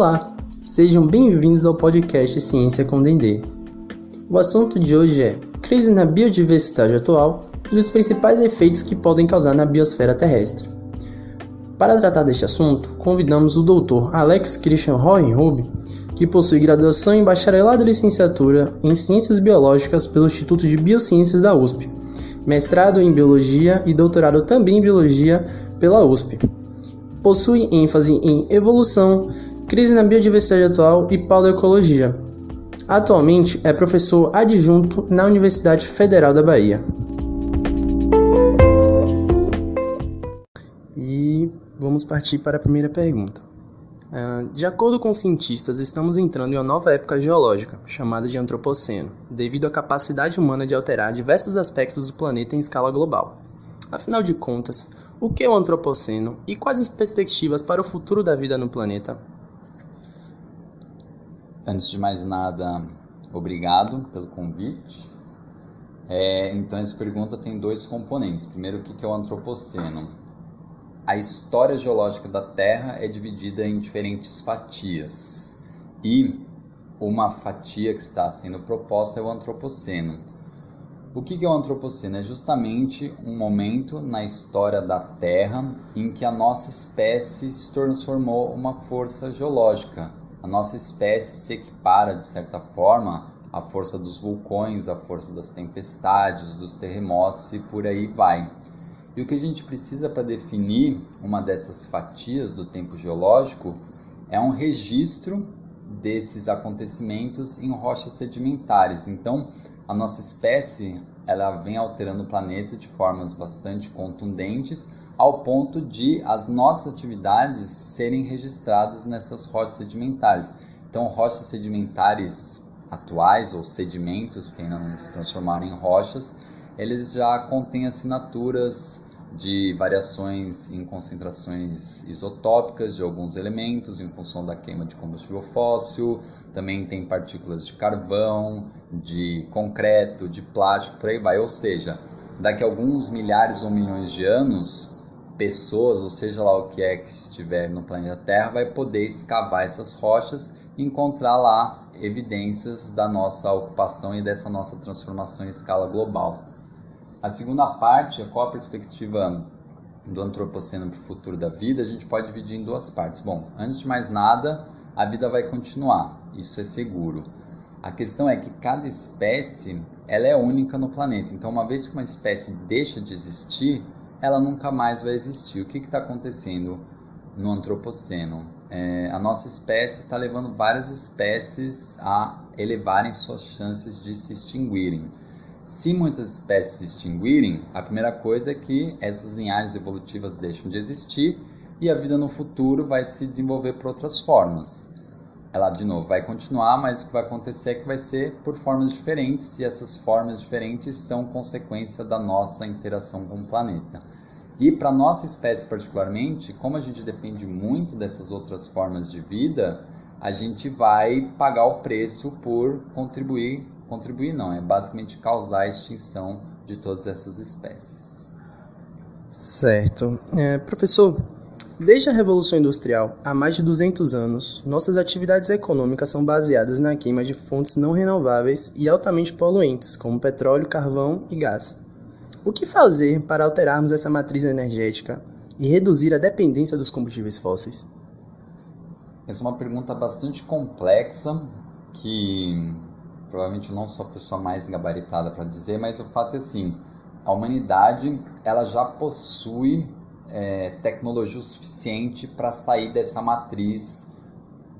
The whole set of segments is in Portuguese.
Olá, sejam bem-vindos ao podcast Ciência com Dendê. O assunto de hoje é crise na biodiversidade atual e os principais efeitos que podem causar na biosfera terrestre. Para tratar deste assunto, convidamos o Dr. Alex Christian Hohenhub, que possui graduação em bacharelado e licenciatura em Ciências Biológicas pelo Instituto de Biociências da USP, mestrado em Biologia e doutorado também em Biologia pela USP. Possui ênfase em evolução, crise na biodiversidade atual e paleoecologia. Atualmente é professor adjunto na Universidade Federal da Bahia. E vamos partir para a primeira pergunta. Ah, de acordo com cientistas, estamos entrando em uma nova época geológica, chamada de Antropoceno, devido à capacidade humana de alterar diversos aspectos do planeta em escala global. Afinal de contas, o que é o Antropoceno e quais as perspectivas para o futuro da vida no planeta? Antes de mais nada, obrigado pelo convite. É, então, essa pergunta tem dois componentes. Primeiro, o que é o Antropoceno? A história geológica da Terra é dividida em diferentes fatias e uma fatia que está sendo proposta é o Antropoceno. O que é o Antropoceno? É justamente um momento na história da Terra em que a nossa espécie se transformou uma força geológica a nossa espécie se equipara, de certa forma, à força dos vulcões, à força das tempestades, dos terremotos e por aí vai. E o que a gente precisa para definir uma dessas fatias do tempo geológico é um registro desses acontecimentos em rochas sedimentares. Então, a nossa espécie ela vem alterando o planeta de formas bastante contundentes, ao ponto de as nossas atividades serem registradas nessas rochas sedimentares. Então, rochas sedimentares atuais ou sedimentos que ainda não se transformaram em rochas, eles já contêm assinaturas de variações em concentrações isotópicas de alguns elementos em função da queima de combustível fóssil, também tem partículas de carvão, de concreto, de plástico, por aí vai. Ou seja, daqui a alguns milhares ou milhões de anos, pessoas, ou seja lá o que é que estiver no planeta Terra, vai poder escavar essas rochas e encontrar lá evidências da nossa ocupação e dessa nossa transformação em escala global. A segunda parte é qual a perspectiva do antropoceno para o futuro da vida, a gente pode dividir em duas partes. Bom, antes de mais nada, a vida vai continuar, isso é seguro. A questão é que cada espécie ela é única no planeta. Então, uma vez que uma espécie deixa de existir, ela nunca mais vai existir. O que está acontecendo no antropoceno? É, a nossa espécie está levando várias espécies a elevarem suas chances de se extinguirem. Se muitas espécies se extinguirem, a primeira coisa é que essas linhagens evolutivas deixam de existir e a vida no futuro vai se desenvolver por outras formas. Ela, de novo, vai continuar, mas o que vai acontecer é que vai ser por formas diferentes e essas formas diferentes são consequência da nossa interação com o planeta. E para nossa espécie particularmente, como a gente depende muito dessas outras formas de vida, a gente vai pagar o preço por contribuir contribuir não, é basicamente causar a extinção de todas essas espécies. Certo. É, professor, desde a Revolução Industrial, há mais de 200 anos, nossas atividades econômicas são baseadas na queima de fontes não renováveis e altamente poluentes, como petróleo, carvão e gás. O que fazer para alterarmos essa matriz energética e reduzir a dependência dos combustíveis fósseis? Essa é uma pergunta bastante complexa que provavelmente não sou a pessoa mais gabaritada para dizer, mas o fato é assim, a humanidade ela já possui é, tecnologia o suficiente para sair dessa matriz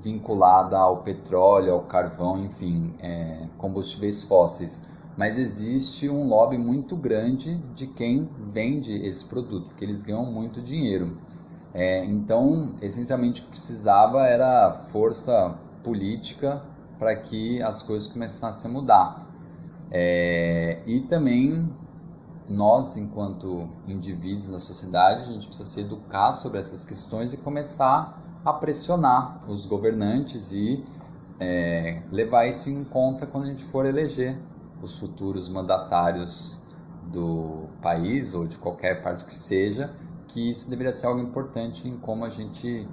vinculada ao petróleo, ao carvão, enfim, é, combustíveis fósseis. Mas existe um lobby muito grande de quem vende esse produto, porque eles ganham muito dinheiro. É, então, essencialmente, o que precisava era força política para que as coisas começassem a mudar. É, e também nós, enquanto indivíduos na sociedade, a gente precisa se educar sobre essas questões e começar a pressionar os governantes e é, levar isso em conta quando a gente for eleger os futuros mandatários do país ou de qualquer parte que seja, que isso deveria ser algo importante em como a gente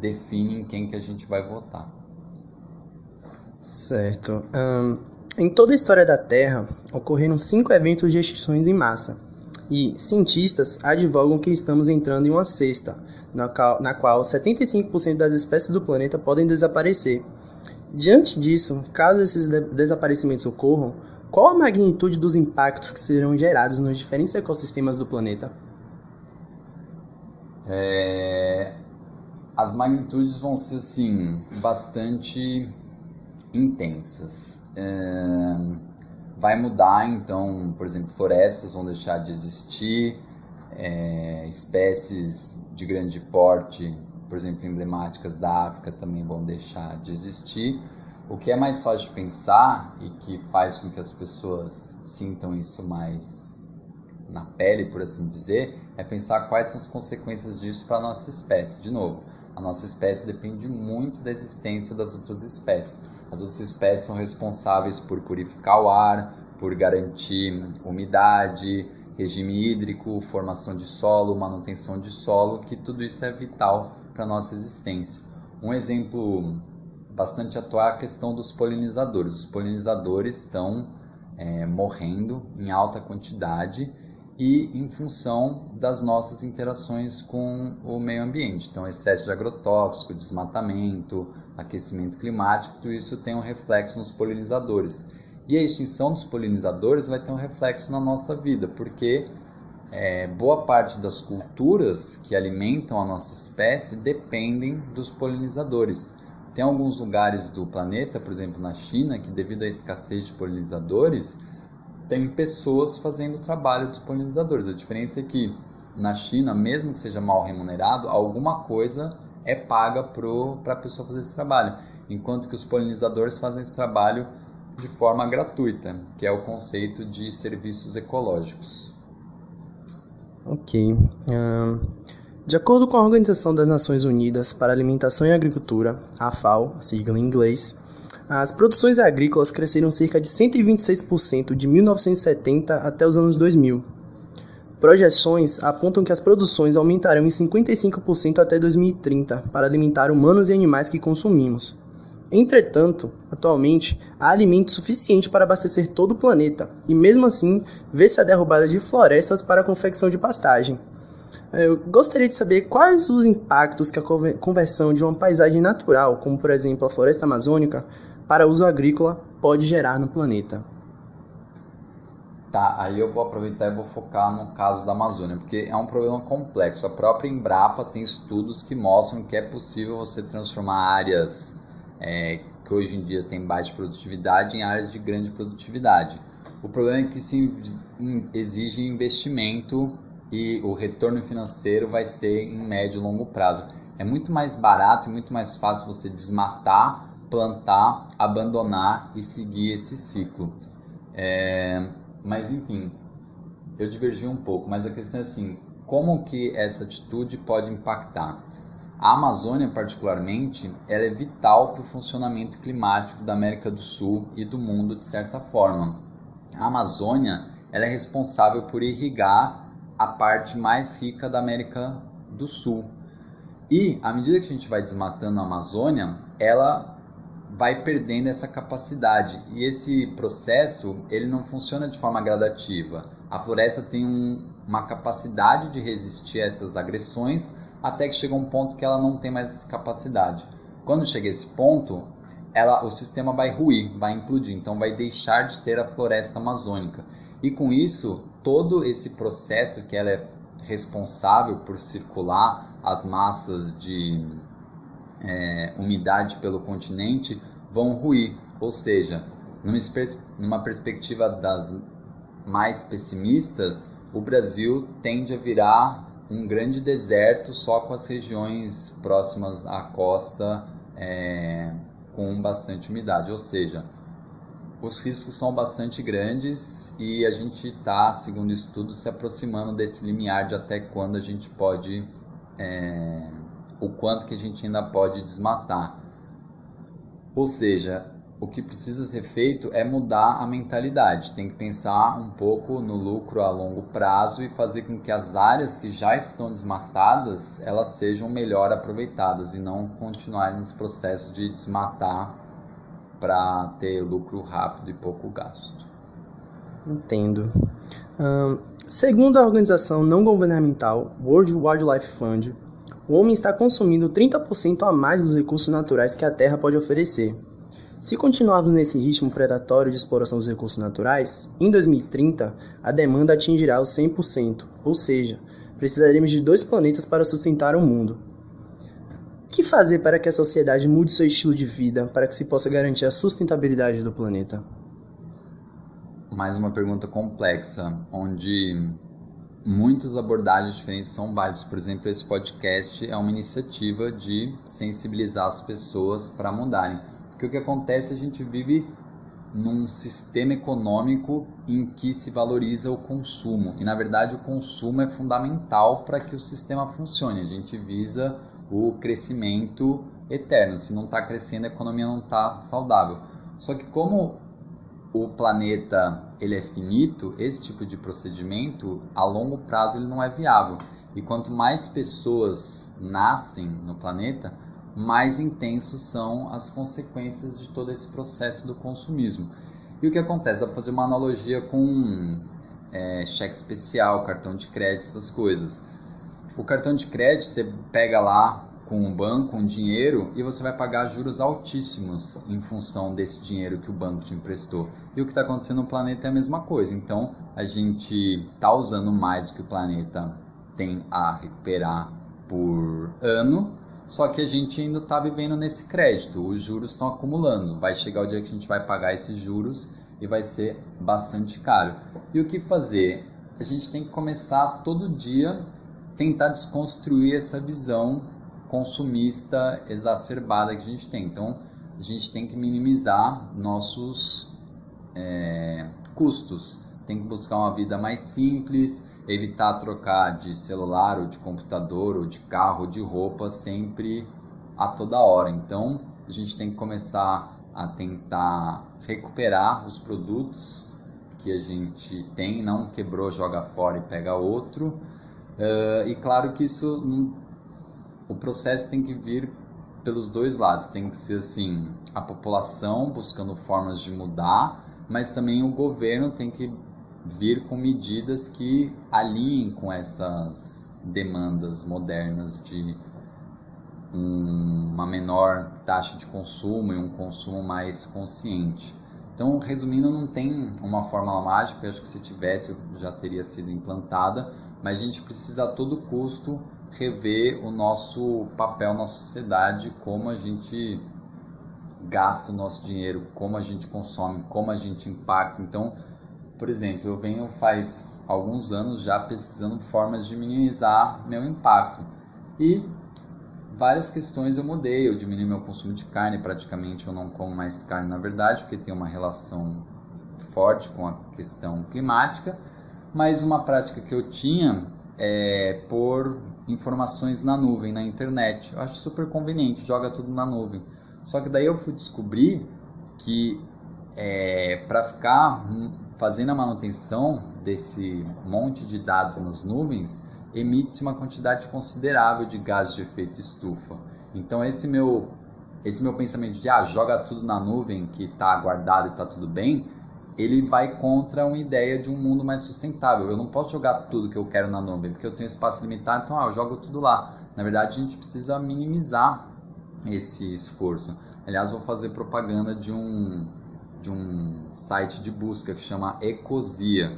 definem quem que a gente vai votar. Certo. Um, em toda a história da Terra, ocorreram cinco eventos de extinções em massa, e cientistas advogam que estamos entrando em uma sexta, na qual, na qual 75% das espécies do planeta podem desaparecer. Diante disso, caso esses de desaparecimentos ocorram, qual a magnitude dos impactos que serão gerados nos diferentes ecossistemas do planeta? É... As magnitudes vão ser, assim, bastante intensas. É, vai mudar, então, por exemplo, florestas vão deixar de existir, é, espécies de grande porte, por exemplo, emblemáticas da África também vão deixar de existir. O que é mais fácil de pensar e que faz com que as pessoas sintam isso mais na pele, por assim dizer, é pensar quais são as consequências disso para a nossa espécie. De novo, a nossa espécie depende muito da existência das outras espécies. As outras espécies são responsáveis por purificar o ar, por garantir umidade, regime hídrico, formação de solo, manutenção de solo, que tudo isso é vital para a nossa existência. Um exemplo bastante atual é a questão dos polinizadores. Os polinizadores estão é, morrendo em alta quantidade e em função das nossas interações com o meio ambiente. Então, excesso de agrotóxico, desmatamento, aquecimento climático, tudo isso tem um reflexo nos polinizadores. E a extinção dos polinizadores vai ter um reflexo na nossa vida, porque é, boa parte das culturas que alimentam a nossa espécie dependem dos polinizadores. Tem alguns lugares do planeta, por exemplo na China, que devido à escassez de polinizadores, tem pessoas fazendo o trabalho dos polinizadores. A diferença é que na China, mesmo que seja mal remunerado, alguma coisa é paga para a pessoa fazer esse trabalho, enquanto que os polinizadores fazem esse trabalho de forma gratuita, que é o conceito de serviços ecológicos. Ok. de acordo com a Organização das Nações Unidas para Alimentação e Agricultura, a FAO, a sigla em inglês, as produções agrícolas cresceram cerca de 126% de 1970 até os anos 2000. Projeções apontam que as produções aumentarão em 55% até 2030 para alimentar humanos e animais que consumimos. Entretanto, atualmente, há alimento suficiente para abastecer todo o planeta, e mesmo assim, vê-se a derrubada de florestas para a confecção de pastagem. Eu gostaria de saber quais os impactos que a conversão de uma paisagem natural, como por exemplo a floresta amazônica, para uso agrícola pode gerar no planeta. Tá, aí eu vou aproveitar e vou focar no caso da Amazônia, porque é um problema complexo. A própria Embrapa tem estudos que mostram que é possível você transformar áreas é, que hoje em dia têm baixa produtividade em áreas de grande produtividade. O problema é que isso exige investimento e o retorno financeiro vai ser em médio e longo prazo. É muito mais barato e muito mais fácil você desmatar plantar, abandonar e seguir esse ciclo. É, mas enfim, eu divergi um pouco, mas a questão é assim, como que essa atitude pode impactar? A Amazônia, particularmente, ela é vital para o funcionamento climático da América do Sul e do mundo de certa forma. A Amazônia ela é responsável por irrigar a parte mais rica da América do Sul. E à medida que a gente vai desmatando a Amazônia, ela vai perdendo essa capacidade e esse processo ele não funciona de forma gradativa. A floresta tem um, uma capacidade de resistir a essas agressões até que chega um ponto que ela não tem mais essa capacidade. Quando chega esse ponto, ela, o sistema vai ruir, vai implodir, então vai deixar de ter a floresta amazônica. E com isso, todo esse processo que ela é responsável por circular as massas de é, umidade pelo continente vão ruir. Ou seja, numa, perspectiva das mais pessimistas, o Brasil tende a virar um grande deserto só com as regiões próximas à costa é, com bastante umidade. Ou seja, os riscos são bastante grandes e a gente está, segundo estudos, se aproximando desse limiar de até quando a gente pode é, o quanto que a gente ainda pode desmatar. Ou seja, o que precisa ser feito é mudar a mentalidade. Tem que pensar um pouco no lucro a longo prazo e fazer com que as áreas que já estão desmatadas elas sejam melhor aproveitadas e não continuarem nesse processo de desmatar para ter lucro rápido e pouco gasto. Entendo. Segundo a organização não governamental World Wildlife Fund, o homem está consumindo 30% a mais dos recursos naturais que a Terra pode oferecer. Se continuarmos nesse ritmo predatório de exploração dos recursos naturais, em 2030 a demanda atingirá os 100%, ou seja, precisaremos de dois planetas para sustentar o mundo. O que fazer para que a sociedade mude seu estilo de vida para que se possa garantir a sustentabilidade do planeta? Mais uma pergunta complexa, onde muitas abordagens diferentes são válidas. Por exemplo, esse podcast é uma iniciativa de sensibilizar as pessoas para mudarem. Porque o que acontece, a gente vive num sistema econômico em que se valoriza o consumo. E na verdade, o consumo é fundamental para que o sistema funcione. A gente visa o crescimento eterno. Se não está crescendo, a economia não está saudável. Só que como o planeta ele é finito, esse tipo de procedimento a longo prazo ele não é viável. E quanto mais pessoas nascem no planeta, mais intensos são as consequências de todo esse processo do consumismo. E o que acontece? Dá para fazer uma analogia com é, cheque especial, cartão de crédito, essas coisas. O cartão de crédito você pega lá com o banco um dinheiro e você vai pagar juros altíssimos em função desse dinheiro que o banco te emprestou. E o que está acontecendo no planeta é a mesma coisa. Então a gente está usando mais do que o planeta tem a recuperar por ano, só que a gente ainda está vivendo nesse crédito. Os juros estão acumulando. Vai chegar o dia que a gente vai pagar esses juros e vai ser bastante caro. E o que fazer? A gente tem que começar todo dia tentar desconstruir essa visão consumista exacerbada que a gente tem. Então, a gente tem que minimizar nossos é, custos. Tem que buscar uma vida mais simples, evitar trocar de celular ou de computador ou de carro ou de roupa sempre a toda hora. Então, a gente tem que começar a tentar recuperar os produtos que a gente tem, não quebrou, joga fora e pega outro. Uh, e claro que isso o processo tem que vir pelos dois lados. Tem que ser assim, a população buscando formas de mudar, mas também o governo tem que vir com medidas que alinhem com essas demandas modernas de um, uma menor taxa de consumo e um consumo mais consciente. Então, resumindo, não tem uma fórmula mágica, eu acho que se tivesse já teria sido implantada, mas a gente precisa a todo custo rever o nosso papel na sociedade, como a gente gasta o nosso dinheiro, como a gente consome, como a gente impacta. Então, por exemplo, eu venho faz alguns anos já pesquisando formas de minimizar meu impacto. E várias questões eu mudei, eu diminui meu consumo de carne, praticamente eu não como mais carne na verdade, porque tem uma relação forte com a questão climática, mas uma prática que eu tinha é por informações na nuvem, na internet. Eu acho super conveniente, joga tudo na nuvem. Só que daí eu fui descobrir que é, para ficar fazendo a manutenção desse monte de dados nas nuvens, emite-se uma quantidade considerável de gases de efeito estufa. Então esse meu esse meu pensamento de ah, joga tudo na nuvem que está guardado e está tudo bem, ele vai contra uma ideia de um mundo mais sustentável. Eu não posso jogar tudo que eu quero na nuvem, porque eu tenho espaço limitado, então ah, eu jogo tudo lá. Na verdade, a gente precisa minimizar esse esforço. Aliás, vou fazer propaganda de um, de um site de busca que chama Ecosia.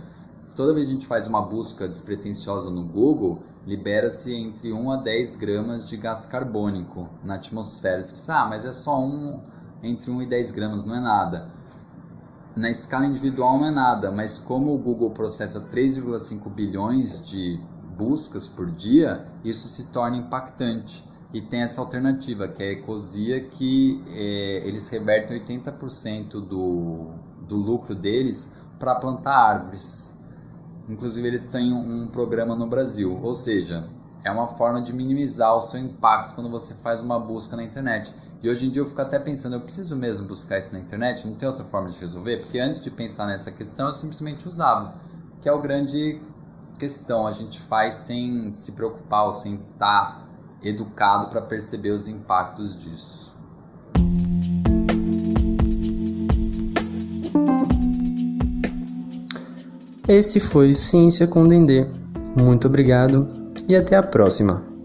Toda vez que a gente faz uma busca despretensiosa no Google, libera-se entre 1 a 10 gramas de gás carbônico na atmosfera. Você pensa, ah, mas é só um, entre 1 e 10 gramas, não é nada na escala individual não é nada, mas como o Google processa 3,5 bilhões de buscas por dia, isso se torna impactante. E tem essa alternativa, que é a Ecosia, que é, eles revertem 80% do, do lucro deles para plantar árvores. Inclusive, eles têm um programa no Brasil. Ou seja, é uma forma de minimizar o seu impacto quando você faz uma busca na internet. E hoje em dia eu fico até pensando, eu preciso mesmo buscar isso na internet? Não tem outra forma de resolver? Porque antes de pensar nessa questão, eu simplesmente usava, que é o grande questão. A gente faz sem se preocupar ou sem estar educado para perceber os impactos disso. Esse foi Ciência com Dendê. Muito obrigado e até a próxima.